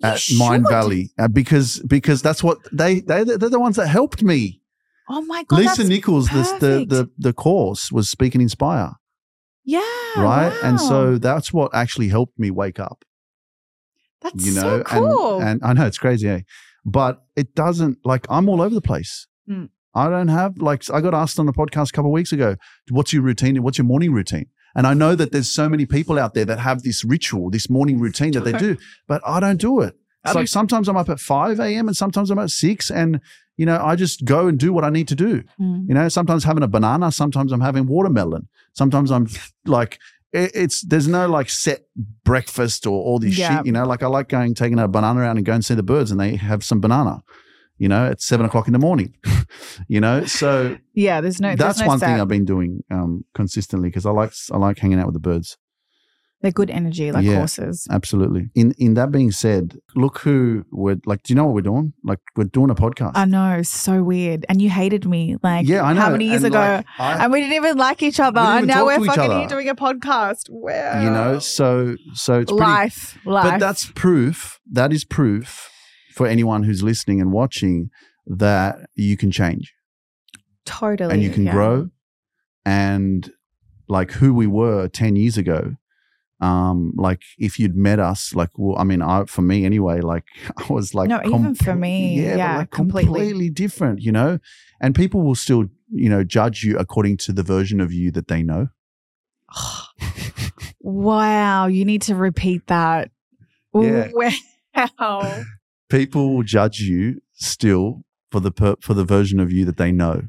You at Mind. Valley uh, because because that's what they they they're the ones that helped me. Oh my god. Lisa Nichols, the, the the the course was Speak and Inspire, Yeah. right? And so that's what actually helped me wake up. that's you know, so cool. and and I know it's crazy, eh? But it doesn't like I'm all over the place. Mm. I don't have like I got asked on the podcast a couple of weeks ago, what's your routine? What's your morning routine? And I know that there's so many people out there that have this ritual, this morning routine that they do, but I don't do it. It's like sometimes I'm up at 5 a.m. and sometimes I'm at 6 and you know, I just go and do what I need to do. Mm. You know, sometimes having a banana, sometimes I'm having watermelon. Sometimes I'm like it, it's there's no like set breakfast or all this Yeah. shit. You know, like I like going taking a banana out and go and see the birds, and they have some banana. You know, at seven o'clock in the morning. you know, so Yeah, there's no. that's there's no one thing. I've been doing um, consistently because I like I like hanging out with the birds. They're good energy, like Yeah. horses. Absolutely. In in that being said, look who we're like. Do you know what we're doing? Like we're doing a podcast. I know, so weird. And you hated me, like yeah, I know. how many years And, ago? like, I- and we didn't even like each other. We And now we're fucking other. here doing a podcast. Wow. you know, so so it's pretty life, life. But that's proof. That is proof for anyone who's listening and watching that you can change totally. and you can yeah. grow. And like who we were 10 years ago, um, like if you'd met us, like, well, I mean, I, for me anyway, like I was like, No, even for me, but, yeah, like completely. completely different, you know, and people will still, you know, judge you according to the version of you that they know. Wow, you need to repeat that. Yeah. Wow. People will judge you still for the per- for the version of you that they know.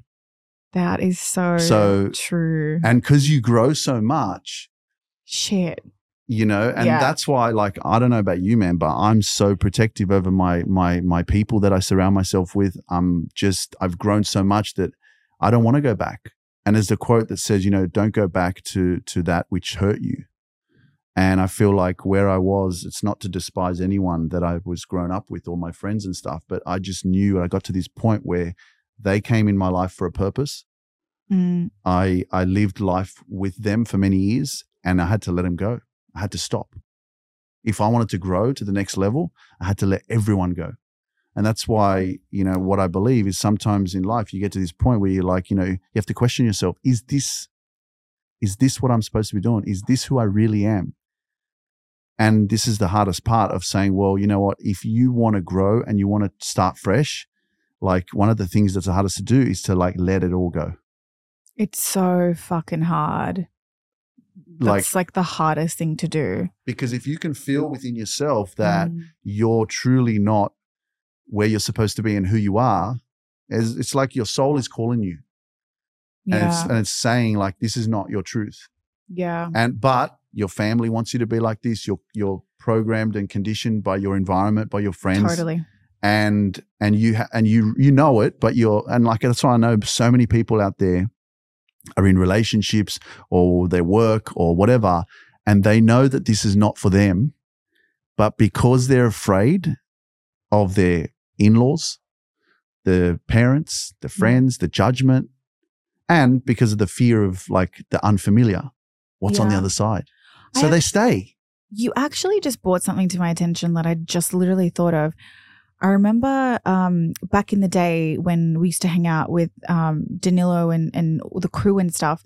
That is so, So- true. And because you grow so much, Shit. You know, and Yeah. that's why, like, I don't know about you, man, but I'm so protective over my my my people that I surround myself with. I'm just I've grown so much that I don't want to go back. And there's a quote that says, you know, don't go back to to that which hurt you. And I feel like where I was, it's not to despise anyone that I was grown up with, all my friends and stuff, but I just knew I got to this point where they came in my life for a purpose. Mm, I I lived life with them for many years and I had to let them go. I had to stop. If I wanted to grow to the next level, I had to let everyone go. And that's why, you know, what I believe is sometimes in life you get to this point where you're like, you know, you have to question yourself, is this is this what I'm supposed to be doing? Is this who I really am? And this is the hardest part of saying, well, you know what, if you want to grow and you want to start fresh, like one of the things that's the hardest to do is to like let it all go. it's so fucking hard. Like That's like the hardest thing to do. because if you can feel within yourself that Mm, you're truly not where you're supposed to be and who you are it's, it's like your soul is calling you and it's and it's saying like this is not your truth yeah. and but your family wants you to be like this you're you're programmed and conditioned by your environment by your friends Totally. and and you ha- and you you know it but you're and like that's why i know so many people out there are in relationships or their work or whatever and they know that this is not for them but because they're afraid of their in-laws the parents the mm. friends the judgment and because of the fear of like the unfamiliar what's on the other side? So they stay. You actually just brought something to my attention that I just literally thought of. I remember um, back in the day when we used to hang out with um, Danilo and, and the crew and stuff.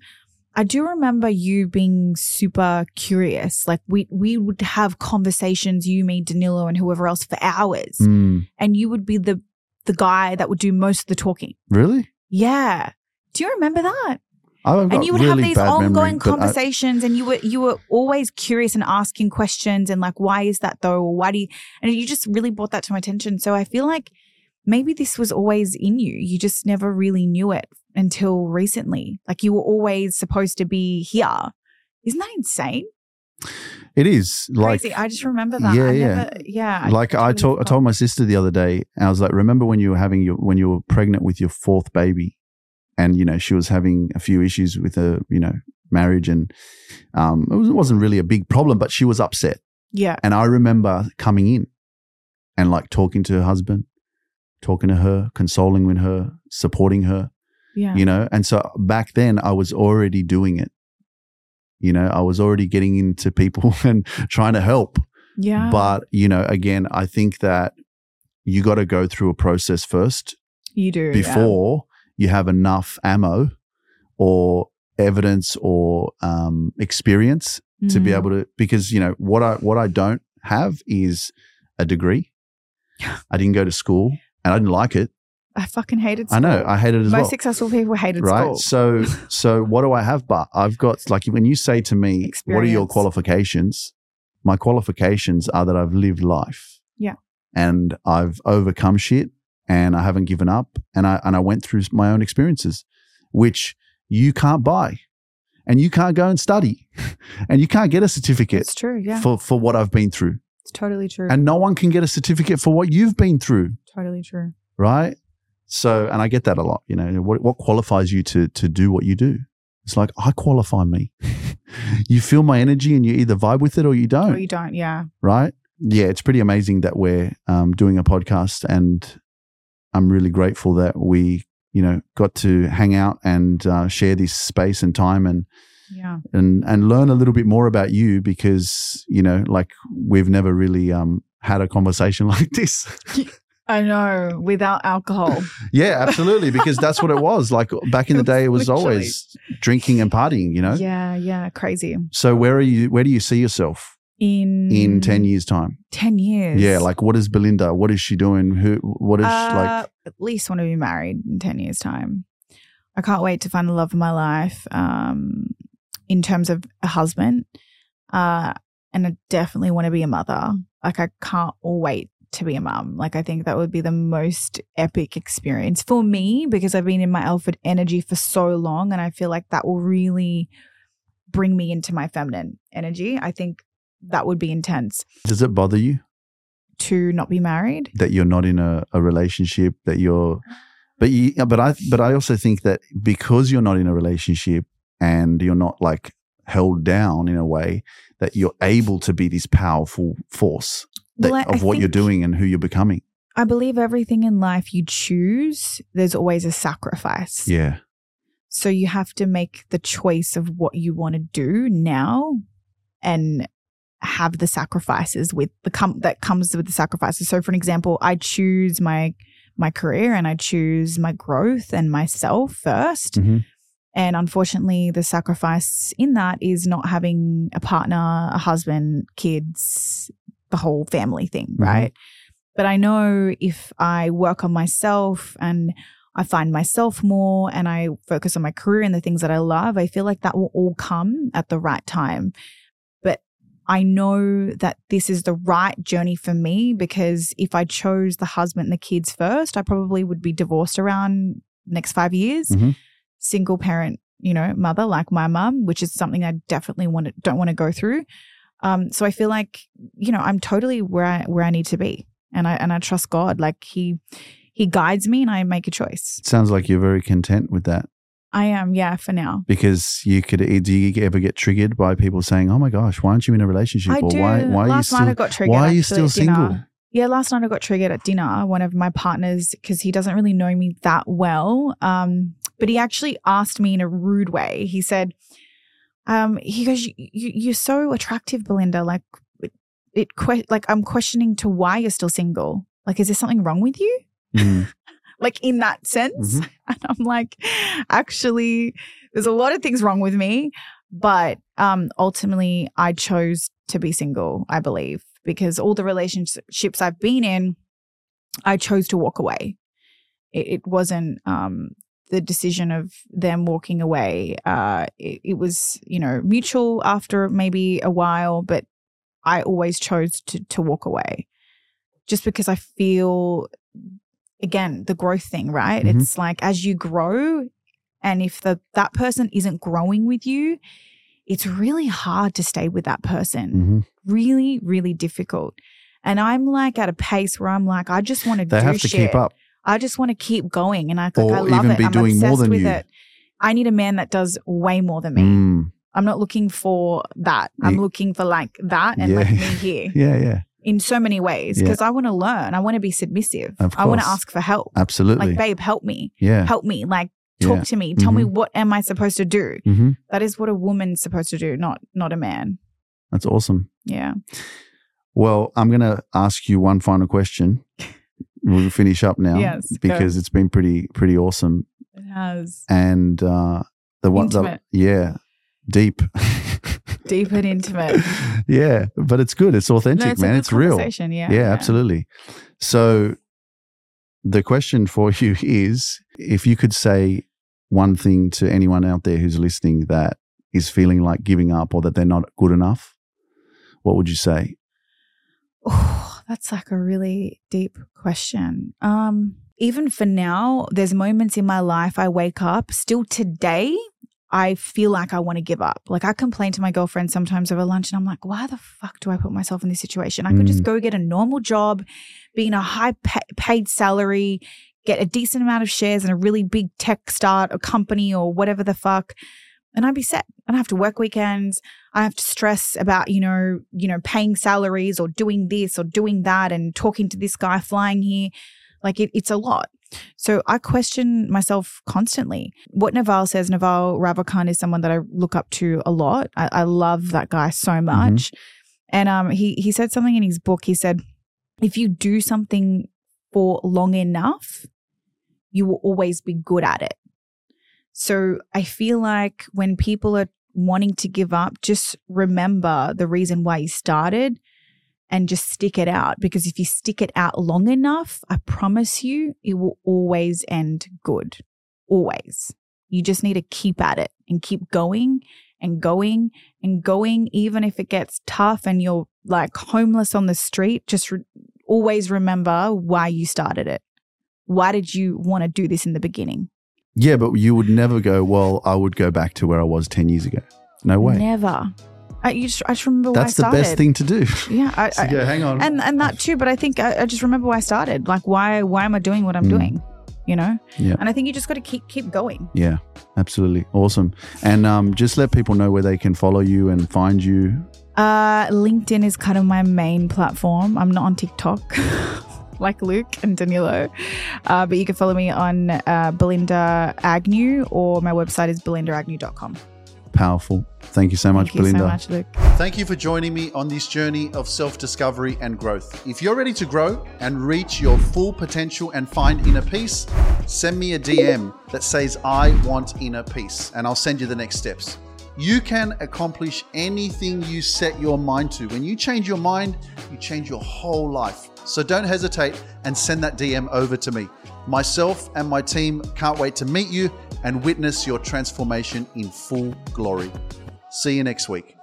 I do remember you being super curious. Like we we would have conversations, you, me, Danilo, and whoever else for hours, Mm, and you would be the the guy that would do most of the talking. really Yeah. Do you remember that? And you would really have these bad memory, ongoing I- conversations and you were you were always curious and asking questions and like why is that though or why do you and you just really brought that to my attention so i feel like maybe this was always in you. You just never really knew it until recently. Like you were always supposed to be here. Isn't that insane? It is like Crazy. I just remember that. Yeah, I yeah. Never, yeah. like I totally told I told my sister the other day, I was like, remember when you were having your when you were pregnant with your fourth baby, and you know she was having a few issues with her, you know, marriage, and um, it, was, it wasn't really a big problem, but she was upset, Yeah. and I remember coming in and like talking to her husband, talking to her, consoling with her, supporting her, Yeah. you know, and so back then I was already doing it. You know, I was already getting into people and trying to help. yeah. But, you know, again, I think that you got to go through a process first you do. yeah. You have enough ammo or evidence or um, experience to be Mm. able to because you know what I what I don't have is a degree. I didn't go to school and I didn't like it. I fucking hated I know I hated it as Most well. successful people hated school. right? school. So so what do I have? But I've got like when you say to me, what are your qualifications? My qualifications are that I've lived life. Yeah. And I've overcome shit and I haven't given up and I and I went through my own experiences, which you can't buy. And you can't go and study. and you can't get a certificate It's true. Yeah. for, for what I've been through. it's totally true. And no one can get a certificate for what you've been through totally true. right? So, and I get that a lot. You know, what what qualifies you to to do what you do? It's like I qualify me. you feel my energy, and you either vibe with it or you don't, Or you don't. Yeah. right? Yeah, it's pretty amazing that we're um, doing a podcast, and I'm really grateful that we, you know, got to hang out and uh, share this space and time and Yeah. and and learn a little bit more about you because you know, like we've never really um, had a conversation like this. I know. Without alcohol. Yeah, absolutely. Because that's what it was. Like back in the day, it was Literally. always drinking and partying. You know. Yeah. Yeah. Crazy. So where are you? Where do you see yourself In in ten years' time? 10 years. Yeah. Like, what is Belinda? What is she doing? Who? What is she Uh, like? at least want to be married in 10 years time i can't wait to find the love of my life um in terms of a husband uh and i definitely want to be a mother like i can't wait to be a mum like i think that would be the most epic experience for me because i've been in my alpha energy for so long and i feel like that will really bring me into my feminine energy i think that would be intense Does it bother you to not be married that you're not in a, a relationship? That you're, but you, but I, but I also think that because you're not in a relationship and you're not like held down in a way that you're able to be this powerful force that, Well, I- I of what you're doing and who you're becoming. I believe everything in life you choose, there's always a sacrifice. Yeah. So you have to make the choice of what you want to do now and have the sacrifices with the com- that comes with the sacrifices. So for an example, I choose my my career and I choose my growth and myself 1st Mhm. And unfortunately, the sacrifice in that is not having a partner, a husband, kids, the whole family thing, Mhm. right? But I know if I work on myself and I find myself more and I focus on my career and the things that I love, I feel like that will all come at the right time. I know that this is the right journey for me because if I chose the husband and the kids first, I probably would be divorced around next five years. Mhm. Single parent, you know, mother like my mum, which is something I definitely want to, don't want to go through. Um, so I feel like, you know, I'm totally where I where I need to be. And I and I trust God. Like he he guides me and I make a choice. It sounds like you're very content with that I am, yeah, for now. because you could. Do you ever get triggered by people saying, "Oh my gosh, why aren't you in a relationship?" I or do. why? Why are you last still? night I got triggered. why are you still single? Yeah, last night I got triggered at dinner. One of my partners, because he doesn't really know me that well, um, but he actually asked me in a rude way. He said, um, "He goes, you, you, you're so attractive, Belinda. Like, it, it like I'm questioning to why you're still single. Like, is there something wrong with you? Mm. Like in that sense?" Mhm. And I'm like, actually, there's a lot of things wrong with me, but um, ultimately, I chose to be single. I believe because all the relationships I've been in, I chose to walk away. It, it wasn't um, the decision of them walking away. Uh, it, it was, you know, mutual after maybe a while, but I always chose to to walk away, just because I feel again, the growth thing, right? Mhm. It's like as you grow, and if the that person isn't growing with you, it's really hard to stay with that person. hmm Really, really difficult. And I'm like at a pace where I'm like, I just want to They do have to shit. keep up. I just want to keep going, and I like, Or I love it. I'm obsessed with you. it. I need a man that does way more than me. Mm. I'm not looking for that. I'm Yeah. looking for like that and like me here Yeah, yeah, in so many ways Yeah. because I want to learn. I want to be submissive. I want to ask for help. absolutely. Like, babe, help me. yeah. Help me. Like, talk Yeah. to me. Tell me Mhm. what am I supposed to do? hmm That is what a woman's supposed to do, not not a man. That's awesome. Yeah. Well, I'm going to ask you one final question. we'll finish up now Yes, go. because it's been pretty pretty awesome. It has And uh, the one, the, Intimate. yeah, deep, deep and intimate. yeah, but it's good. It's authentic, No, it's man. It's real. conversation, Yeah. Yeah, absolutely. So the question for you is if you could say one thing to anyone out there who's listening that is feeling like giving up or that they're not good enough, what would you say? Oh, that's like a really deep question. Um, even for now, there's moments in my life I wake up still today. I feel like I want to give up. Like I complain to my girlfriend sometimes over lunch and I'm like, why the fuck do I put myself in this situation? I could just Mm. go get a normal job, be in a high pa- paid salary, get a decent amount of shares in a really big tech start or company or whatever the fuck. And I'd be set. I don't have to work weekends. I have to stress about, you know, you know, paying salaries or doing this or doing that and talking to this guy flying here. Like it, it's a lot. So I question myself constantly. What Naval says, Naval Ravikant is someone that I look up to a lot. I, I love that guy so much. And um, he he said something in his book. He said, if you do something for long enough, you will always be good at it. So I feel like when people are wanting to give up, just remember the reason why you started and just stick it out. Because if you stick it out long enough, I promise you, it will always end good. Always. You just need to keep at it and keep going and going and going, even if it gets tough and you're like homeless on the street. Just re- always remember why you started it. Why did you want to do this in the beginning? Yeah, but you would never go, well, I would go back to where I was 10 years ago. No way. Never. I, you just, I just remember That's why I the started. best thing to do. Yeah, I, So I, go, hang on. and and that too. But I think I, I just remember why I started. Like, why why am I doing what I'm Mm. doing? You know. Yeah. And I think you just got to keep keep going. yeah, absolutely. Awesome. And um, just let people know where they can follow you and find you. Uh, LinkedIn is kind of my main platform. I'm not on TikTok. Like Luke and Danilo. Uh, but you can follow me on uh, Belinda Agnew or my website is belindaagnew.com. Powerful. Thank you so much, Thank you Belinda. so much, Luke. Thank you for joining me on this journey of self discovery and growth. If you're ready to grow and reach your full potential and find inner peace, send me a DM that says, I want inner peace, and I'll send you the next steps. You can accomplish anything you set your mind to. When you change your mind, you change your whole life. So don't hesitate and send that DM over to me. Myself and my team can't wait to meet you and witness your transformation in full glory. See you next week.